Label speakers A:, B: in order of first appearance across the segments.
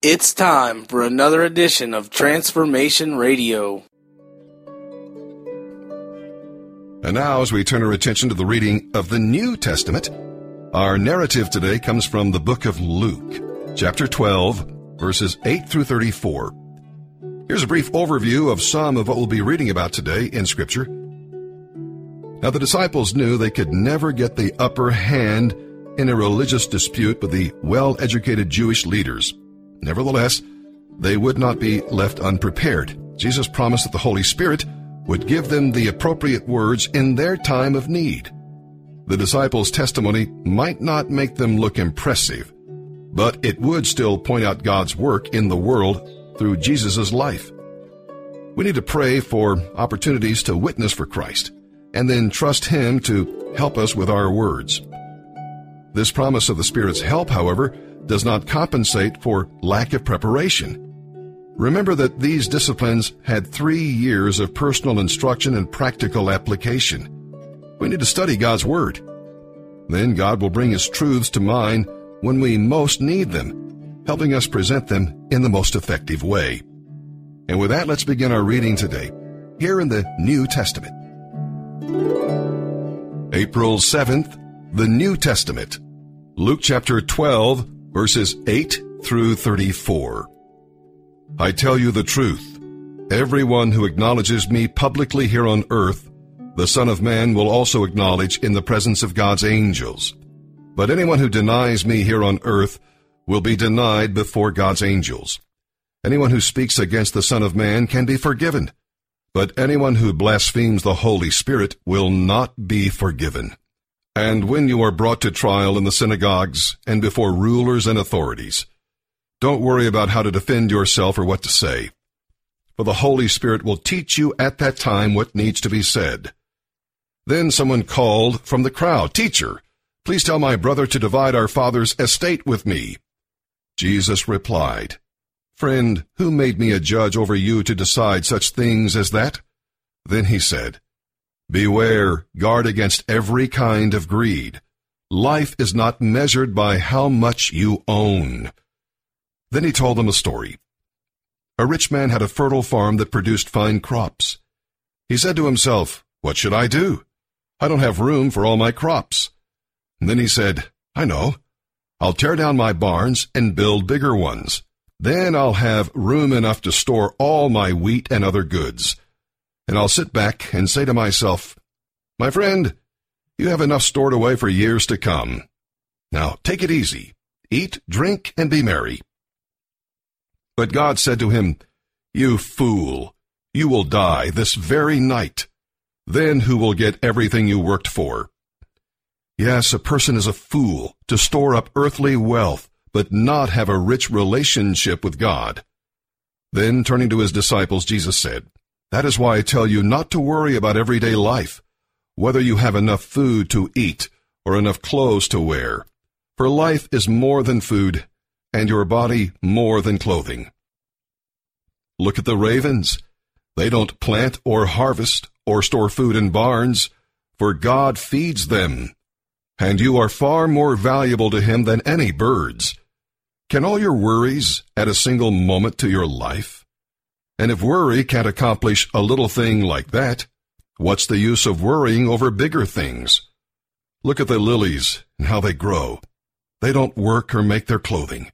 A: It's time for another edition of Transformation Radio.
B: And now, as we turn our attention to the reading of the New Testament, our narrative today comes from the book of Luke, chapter 12, verses 8 through 34. Here's a brief overview of some of what we'll be reading about today in Scripture. Now, the disciples knew they could never get the upper hand in a religious dispute with the well educated Jewish leaders. Nevertheless, they would not be left unprepared. Jesus promised that the Holy Spirit would give them the appropriate words in their time of need. The disciples' testimony might not make them look impressive, but it would still point out God's work in the world through Jesus' life. We need to pray for opportunities to witness for Christ and then trust Him to help us with our words. This promise of the Spirit's help, however, does not compensate for lack of preparation. Remember that these disciplines had three years of personal instruction and practical application. We need to study God's Word. Then God will bring His truths to mind when we most need them, helping us present them in the most effective way. And with that, let's begin our reading today, here in the New Testament. April 7th, the New Testament. Luke chapter 12, verses 8 through 34. I tell you the truth. Everyone who acknowledges me publicly here on earth, the Son of Man will also acknowledge in the presence of God's angels. But anyone who denies me here on earth will be denied before God's angels. Anyone who speaks against the Son of Man can be forgiven, but anyone who blasphemes the Holy Spirit will not be forgiven. And when you are brought to trial in the synagogues and before rulers and authorities, don't worry about how to defend yourself or what to say. For the Holy Spirit will teach you at that time what needs to be said. Then someone called from the crowd, Teacher, please tell my brother to divide our father's estate with me. Jesus replied, Friend, who made me a judge over you to decide such things as that? Then he said, Beware, guard against every kind of greed. Life is not measured by how much you own. Then he told them a story. A rich man had a fertile farm that produced fine crops. He said to himself, What should I do? I don't have room for all my crops. And then he said, I know. I'll tear down my barns and build bigger ones. Then I'll have room enough to store all my wheat and other goods and I'll sit back and say to myself, My friend, you have enough stored away for years to come. Now take it easy. Eat, drink, and be merry. But God said to him, You fool, you will die this very night. Then who will get everything you worked for? Yes, a person is a fool to store up earthly wealth, but not have a rich relationship with God. Then turning to his disciples, Jesus said, that is why I tell you not to worry about everyday life, whether you have enough food to eat or enough clothes to wear. For life is more than food, and your body more than clothing. Look at the ravens. They don't plant or harvest or store food in barns, for God feeds them. And you are far more valuable to Him than any birds. Can all your worries add a single moment to your life? And if worry can't accomplish a little thing like that, what's the use of worrying over bigger things? Look at the lilies and how they grow. They don't work or make their clothing.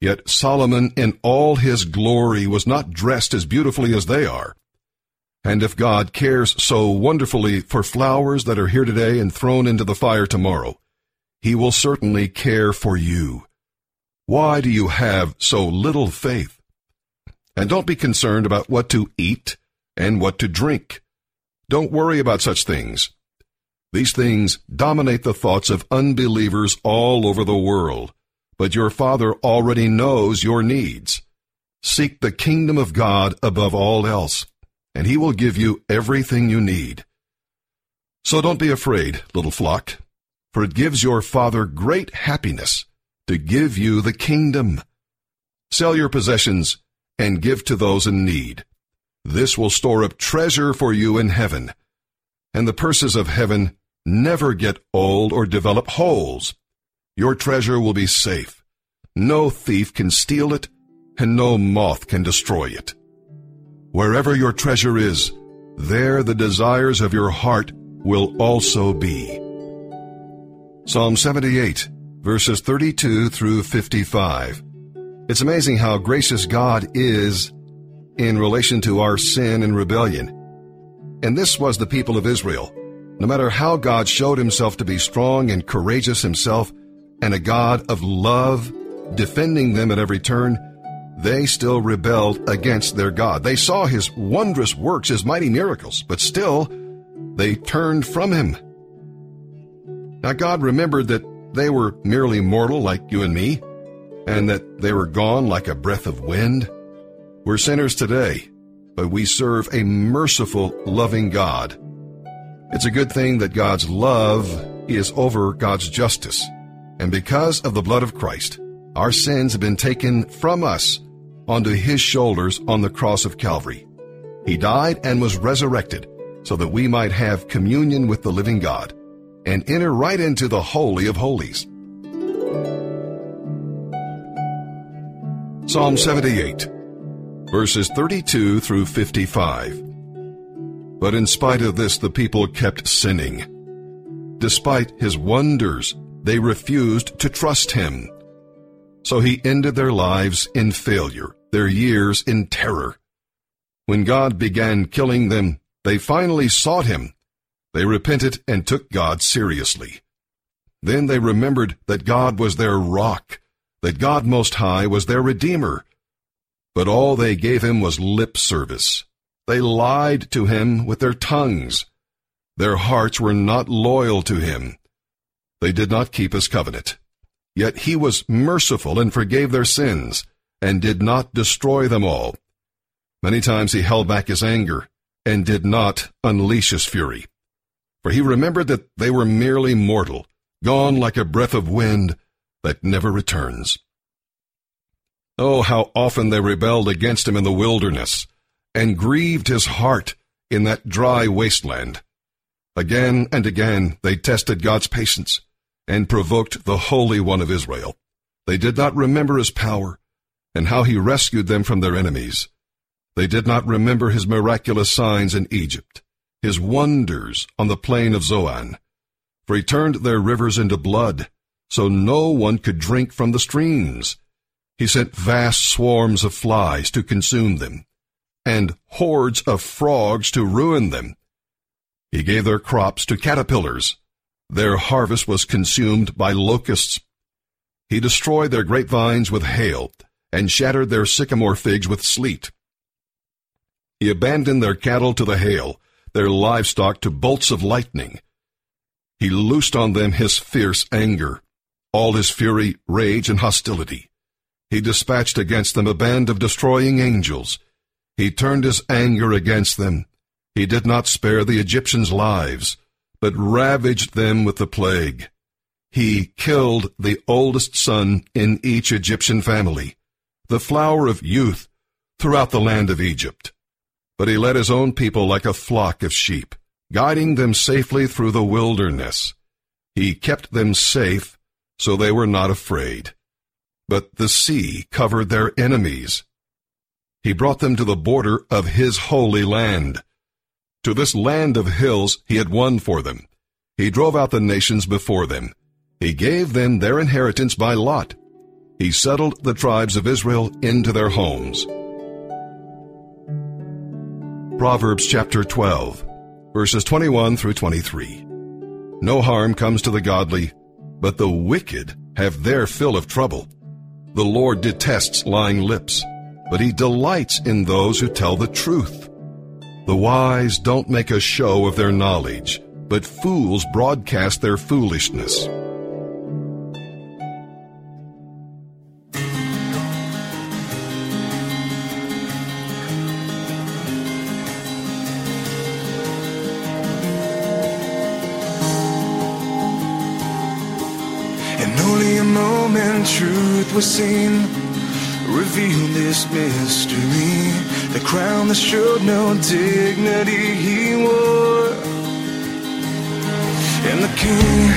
B: Yet Solomon in all his glory was not dressed as beautifully as they are. And if God cares so wonderfully for flowers that are here today and thrown into the fire tomorrow, he will certainly care for you. Why do you have so little faith? And don't be concerned about what to eat and what to drink. Don't worry about such things. These things dominate the thoughts of unbelievers all over the world, but your Father already knows your needs. Seek the kingdom of God above all else, and He will give you everything you need. So don't be afraid, little flock, for it gives your Father great happiness to give you the kingdom. Sell your possessions and give to those in need. This will store up treasure for you in heaven. And the purses of heaven never get old or develop holes. Your treasure will be safe. No thief can steal it, and no moth can destroy it. Wherever your treasure is, there the desires of your heart will also be. Psalm 78, verses 32 through 55. It's amazing how gracious God is in relation to our sin and rebellion. And this was the people of Israel. No matter how God showed himself to be strong and courageous himself, and a God of love, defending them at every turn, they still rebelled against their God. They saw his wondrous works, his mighty miracles, but still they turned from him. Now God remembered that they were merely mortal like you and me, and that they were gone like a breath of wind. We're sinners today, but we serve a merciful, loving God. It's a good thing that God's love is over God's justice. And because of the blood of Christ, our sins have been taken from us onto his shoulders on the cross of Calvary. He died and was resurrected so that we might have communion with the living God and enter right into the Holy of Holies. Psalm 78, verses 32 through 55. But in spite of this, the people kept sinning. Despite his wonders, they refused to trust him. So he ended their lives in failure, their years in terror. When God began killing them, they finally sought him. They repented and took God seriously. Then they remembered that God was their rock, that God Most High was their Redeemer. But all they gave him was lip service. They lied to him with their tongues. Their hearts were not loyal to him. They did not keep his covenant. Yet he was merciful and forgave their sins, and did not destroy them all. Many times he held back his anger, and did not unleash his fury. For he remembered that they were merely mortal, gone like a breath of wind that never returns. Oh, how often they rebelled against him in the wilderness, and grieved his heart in that dry wasteland. Again and again they tested God's patience and provoked the Holy One of Israel. They did not remember his power and how he rescued them from their enemies. They did not remember his miraculous signs in Egypt, his wonders on the plain of Zoan. For he turned their rivers into blood, so no one could drink from the streams. He sent vast swarms of flies to consume them and hordes of frogs to ruin them. He gave their crops to caterpillars. Their harvest was consumed by locusts. He destroyed their grapevines with hail and shattered their sycamore figs with sleet. He abandoned their cattle to the hail, their livestock to bolts of lightning. He loosed on them his fierce anger, all his fury, rage, and hostility. He dispatched against them a band of destroying angels he turned his anger against them. He did not spare the Egyptians' lives, but ravaged them with the plague. He killed the oldest son in each Egyptian family, the flower of youth throughout the land of Egypt. But he led his own people like a flock of sheep, guiding them safely through the wilderness. He kept them safe, so they were not afraid. But the sea covered their enemies. He brought them to the border of his holy land. To this land of hills he had won for them. He drove out the nations before them. He gave them their inheritance by lot. He settled the tribes of Israel into their homes. Proverbs chapter 12, verses 21 through 23. No harm comes to the godly, but the wicked have their fill of trouble. The Lord detests lying lips but he delights in those who tell the truth. The wise don't make a show of their knowledge, but fools broadcast their foolishness.
C: moment truth was seen. Reveal this mystery, the crown that showed no dignity he wore. And the king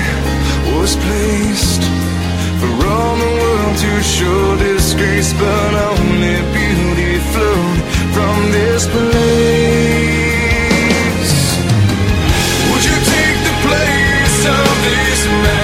C: was placed for all the world to show disgrace, but only
D: beauty flowed from this place. Would you take the place of this man?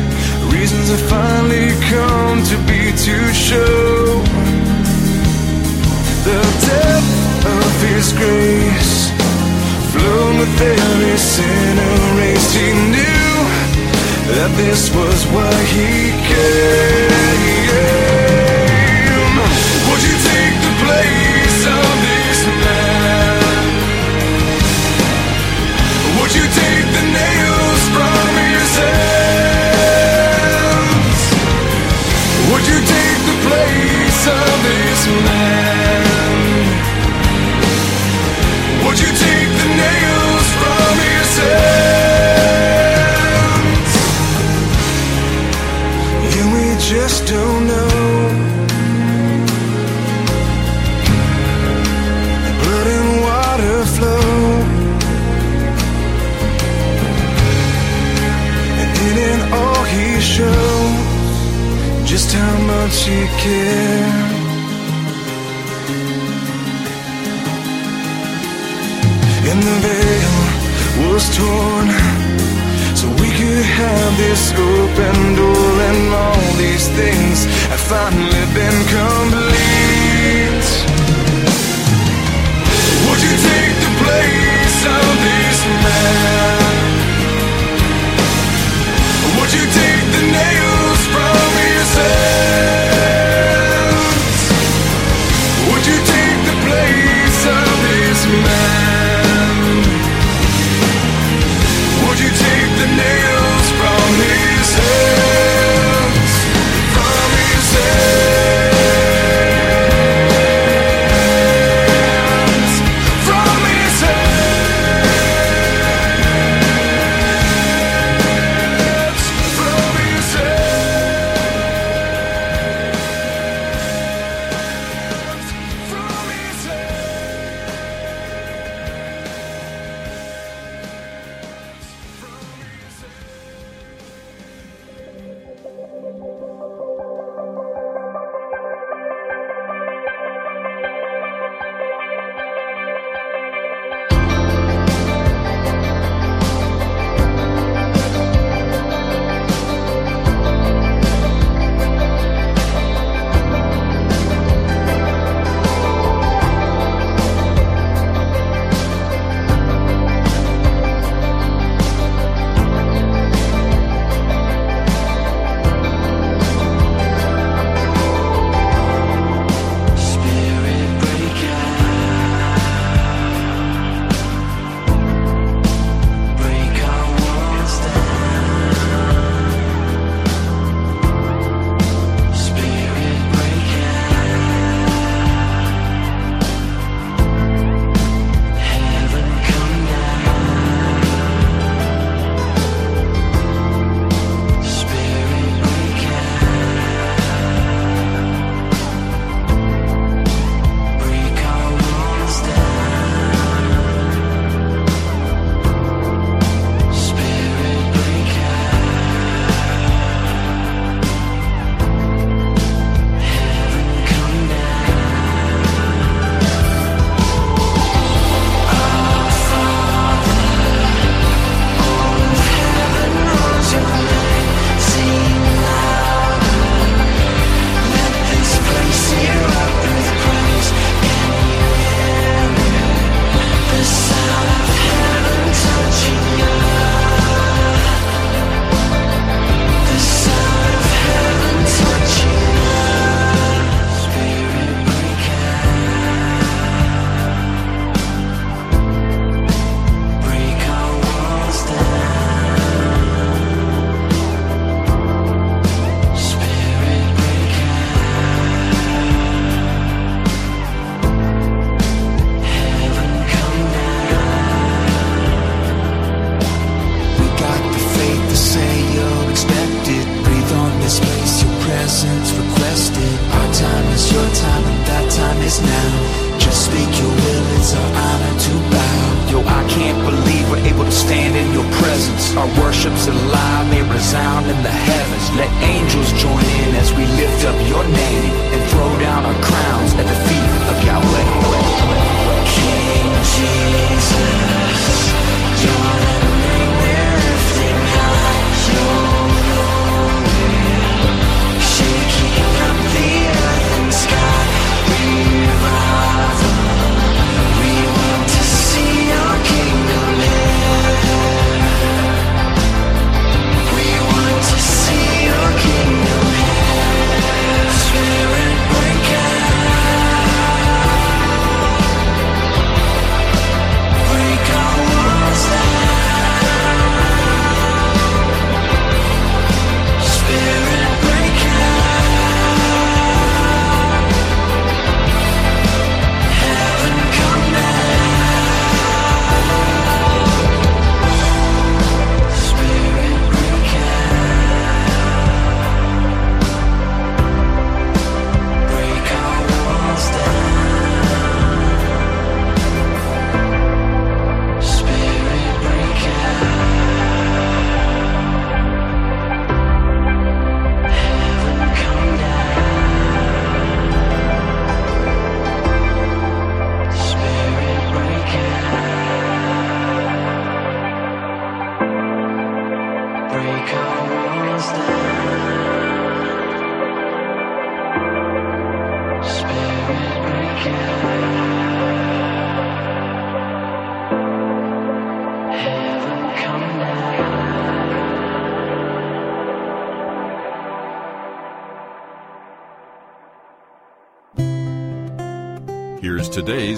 D: reasons have finally come to be to show the depth of His grace, flown with every sinner raised. He knew that this was what He gave.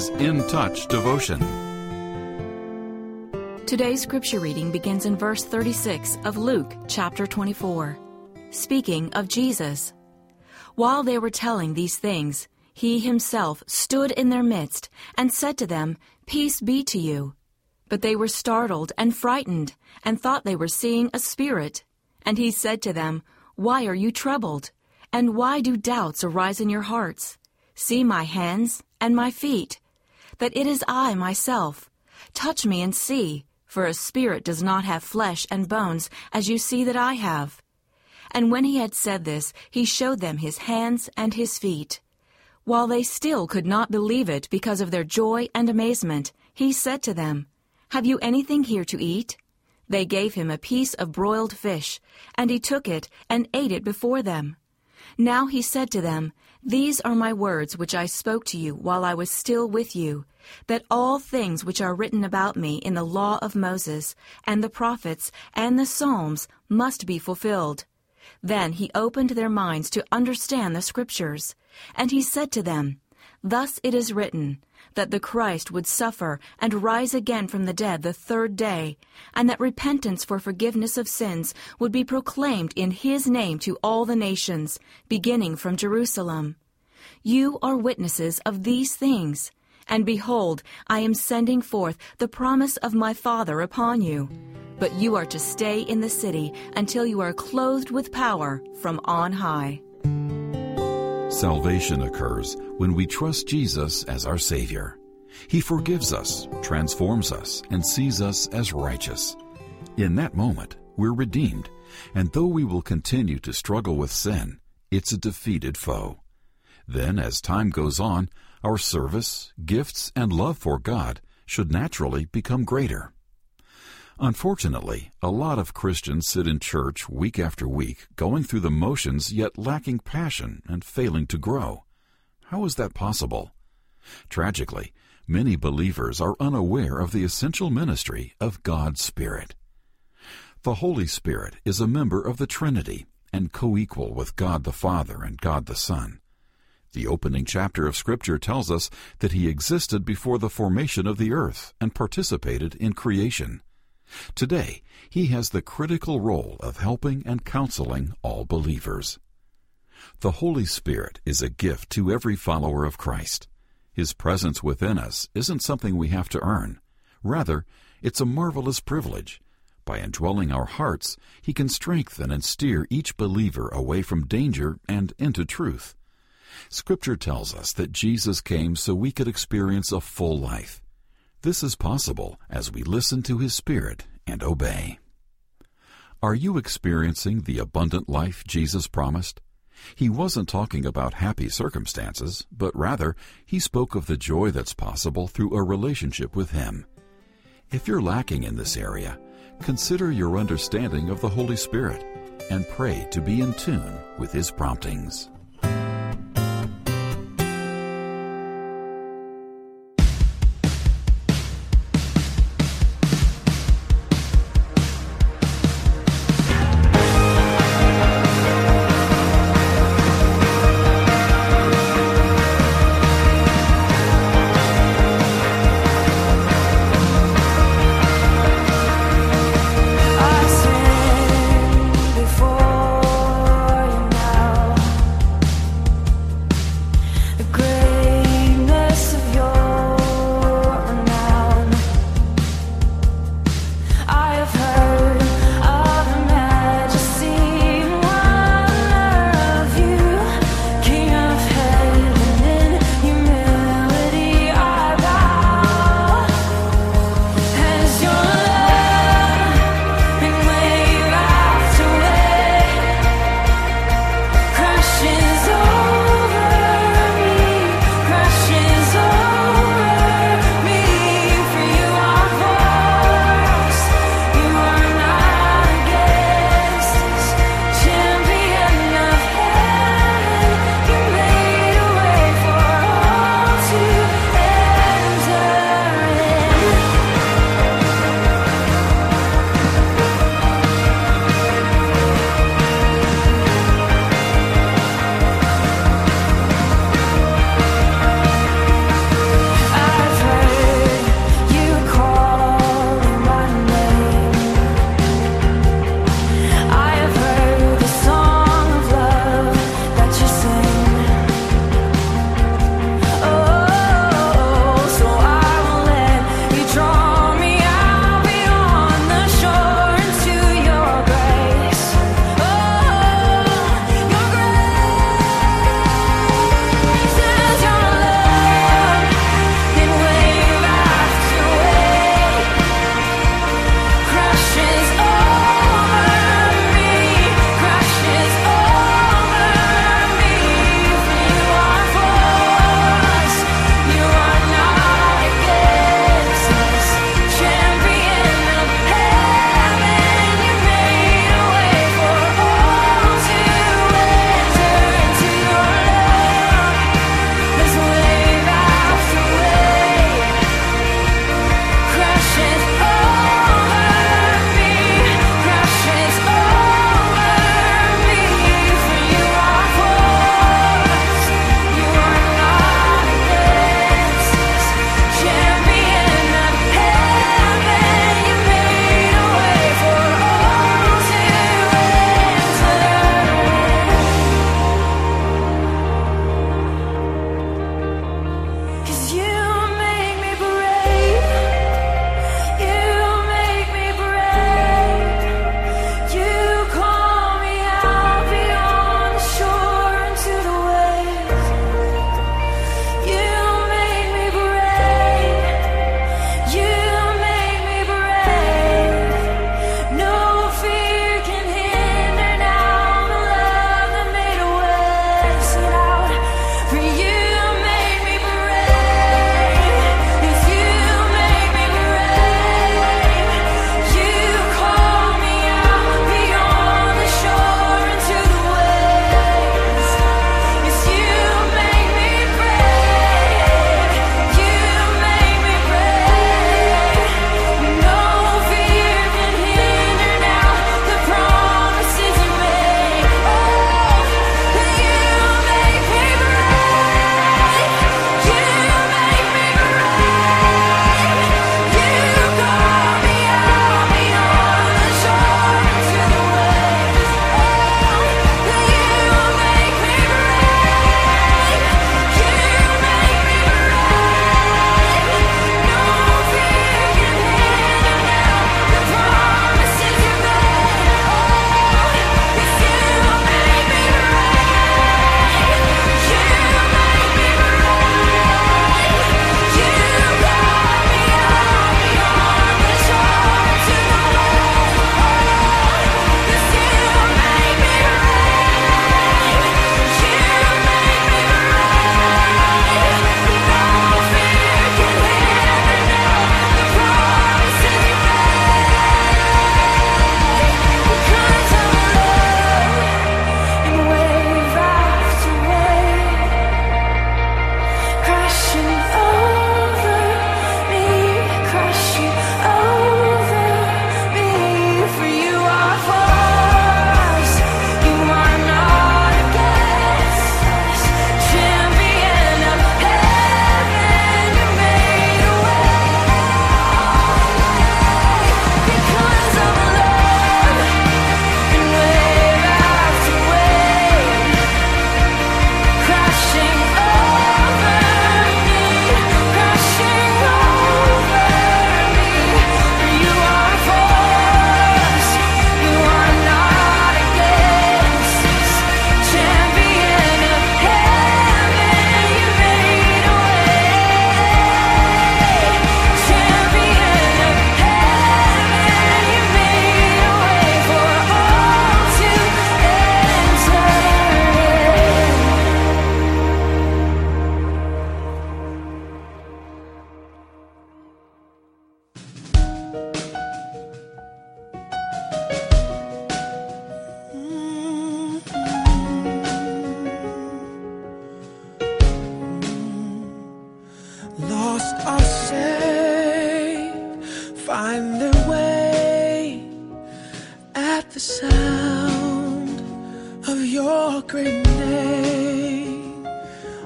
D: In
E: Touch devotion.
F: Today's scripture reading begins in verse 36 of Luke chapter 24. Speaking of Jesus. While they were telling these things, he himself stood in their midst and said to them, Peace be to you. But they were startled and frightened and thought they were seeing a spirit. And he said to them, Why are you troubled? And why do doubts arise in your hearts? See my hands and my feet, that it is I myself. Touch me and see, for a spirit does not have flesh and bones, as you see that I have. And when he had said this, he showed them his hands and his feet. While they still could not believe it because of their joy and amazement, he said to them, Have you anything here to eat? They gave him a piece of broiled fish, and he took it and ate it before them. Now he said to them, These are my words which I spoke to you while I was still with you, that all things which are written about me in the law of Moses, and the prophets, and the Psalms must be fulfilled. Then he opened their minds to understand the Scriptures, and he said to them, Thus it is written, that the Christ would suffer and rise again from the dead the third day, and that repentance for forgiveness of sins would be proclaimed in his name to all the nations, beginning from Jerusalem. You are witnesses of these things. And behold, I am sending forth the promise of my Father upon you. But you are to stay in the city until you are clothed with power from on high.
E: Salvation occurs when we trust Jesus as our Savior. He forgives us, transforms us, and sees us as righteous. In that moment, we're redeemed, and though we will continue to struggle with sin, it's a defeated foe. Then, as time goes on, our service, gifts, and love for God should naturally become greater. Unfortunately, a lot of Christians sit in church week after week, going through the motions yet lacking passion and failing to grow. How is that possible? Tragically, many believers are unaware of the essential ministry of God's Spirit. The Holy Spirit is a member of the Trinity and co equal with God the Father and God the Son. The opening chapter of Scripture tells us that he existed before the formation of the earth and participated in creation. Today, he has the critical role of helping and counseling all believers. The Holy Spirit is a gift to every follower of Christ. His presence within us isn't something we have to earn. Rather, it's a marvelous privilege. By indwelling our hearts, He can strengthen and steer each believer away from danger and into truth. Scripture tells us that Jesus came so we could experience a full life. This is possible as we listen to His Spirit and obey. Are you experiencing the abundant life Jesus promised? He wasn't talking about happy circumstances, but rather, he spoke of the joy that's possible through a relationship with Him. If you're lacking in this area, consider your understanding of the Holy Spirit and pray to be in tune with His promptings.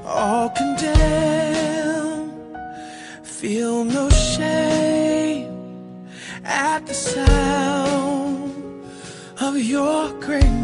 G: all
H: condemned. Feel no shame at the sound of your greatness.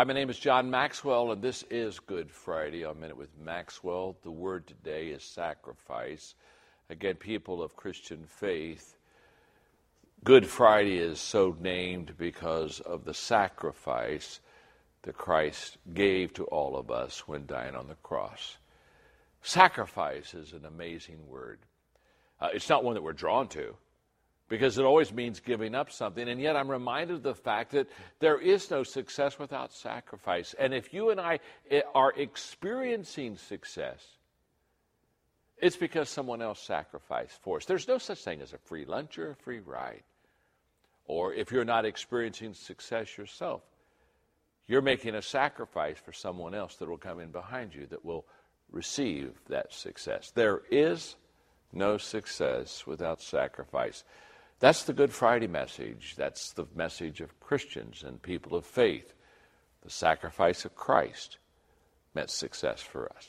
I: Hi, my name is John Maxwell, and this is Good Friday on Minute with Maxwell. The word today is sacrifice. Again, people of Christian faith, Good Friday is so named because of the sacrifice that Christ gave to all of us when dying on the cross. Sacrifice is an amazing word. Uh, it's not one that we're drawn to because it always means giving up something. And yet I'm reminded of the fact that there is no success without sacrifice. And if you and I eh, are experiencing success, it's because someone else sacrificed for us. There's no such thing as a free lunch or a free ride. Or if you're not experiencing success yourself, you're making a sacrifice for someone else that will come in behind you that will receive that success. There is no success without sacrifice. That's the Good Friday message. That's the message of Christians and people of faith. The sacrifice of Christ meant success for us.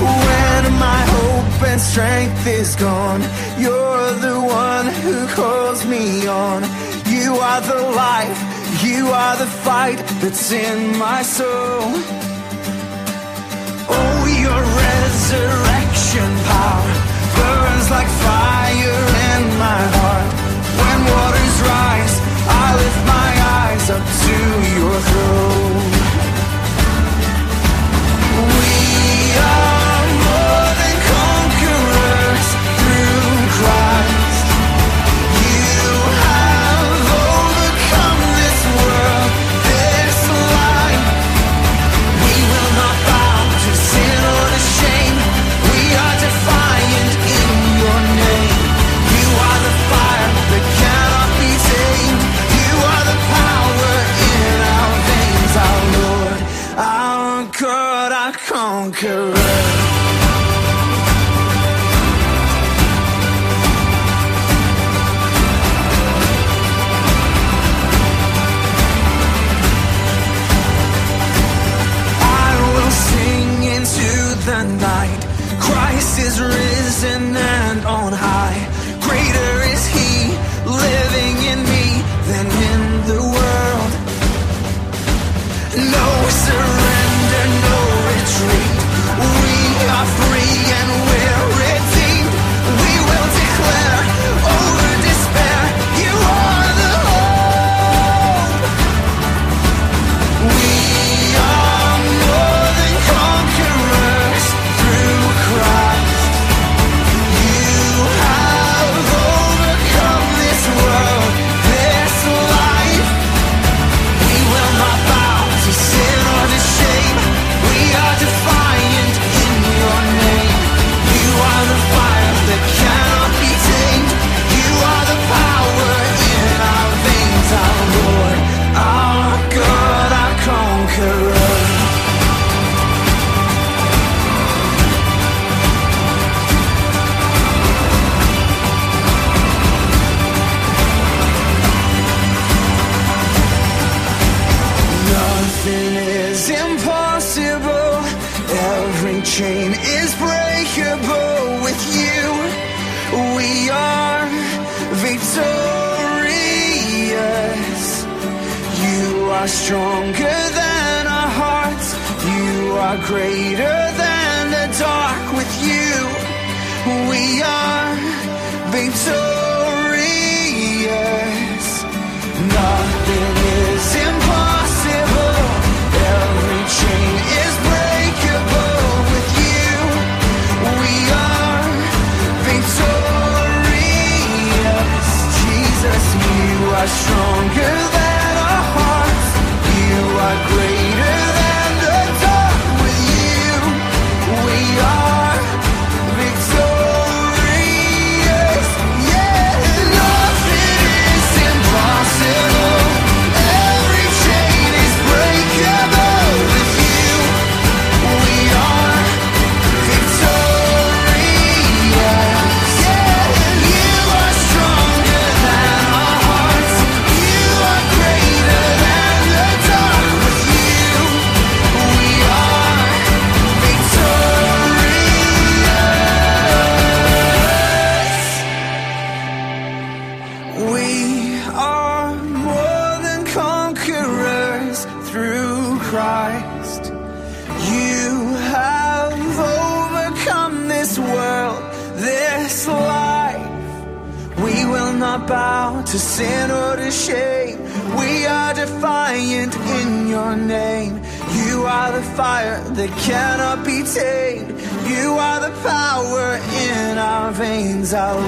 C: When my hope and strength is gone, you're the one who calls me on. You are the life, you are the fight that's in my soul. Oh, your resurrection power burns like fire in my heart. When waters rise, I lift my eyes up to your throne. Chain is breakable with you. We are victorious. You are stronger than our hearts. You are greater than the dark with you. We are victorious. Stronger than our hearts. You are greater
J: things I'll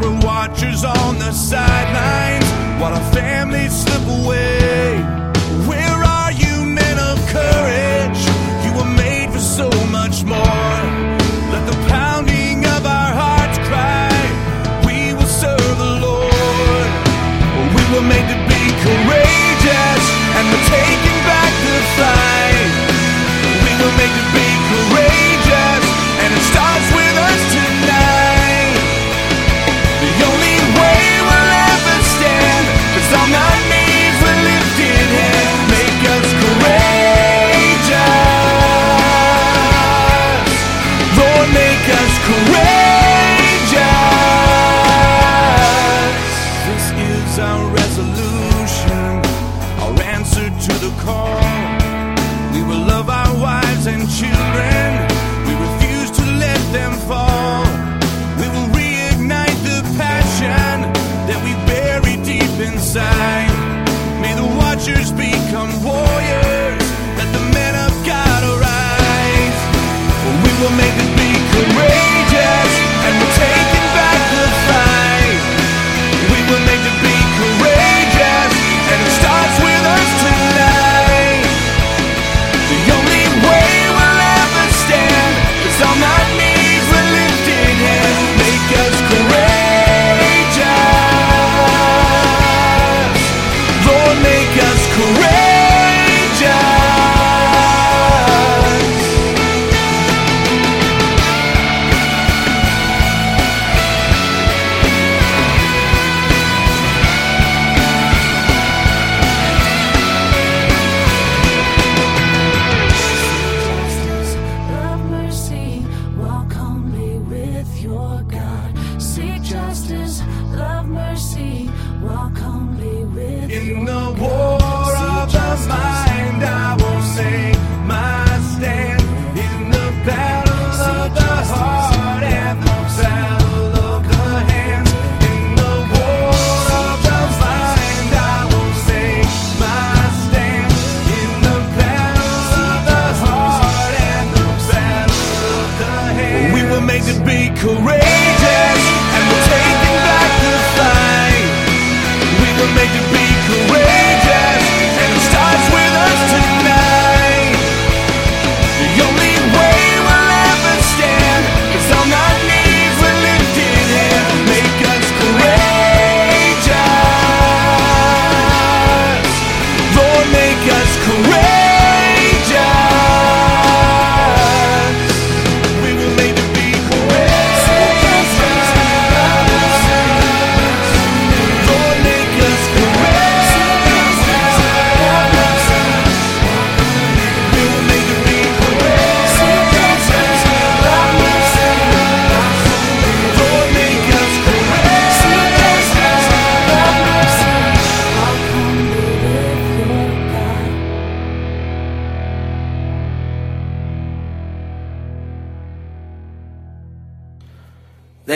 J: were watchers on the sidelines while our families slip away.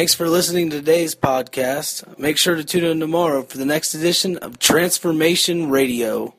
A: Thanks for listening to today's podcast. Make sure to tune in tomorrow for the next edition of Transformation Radio.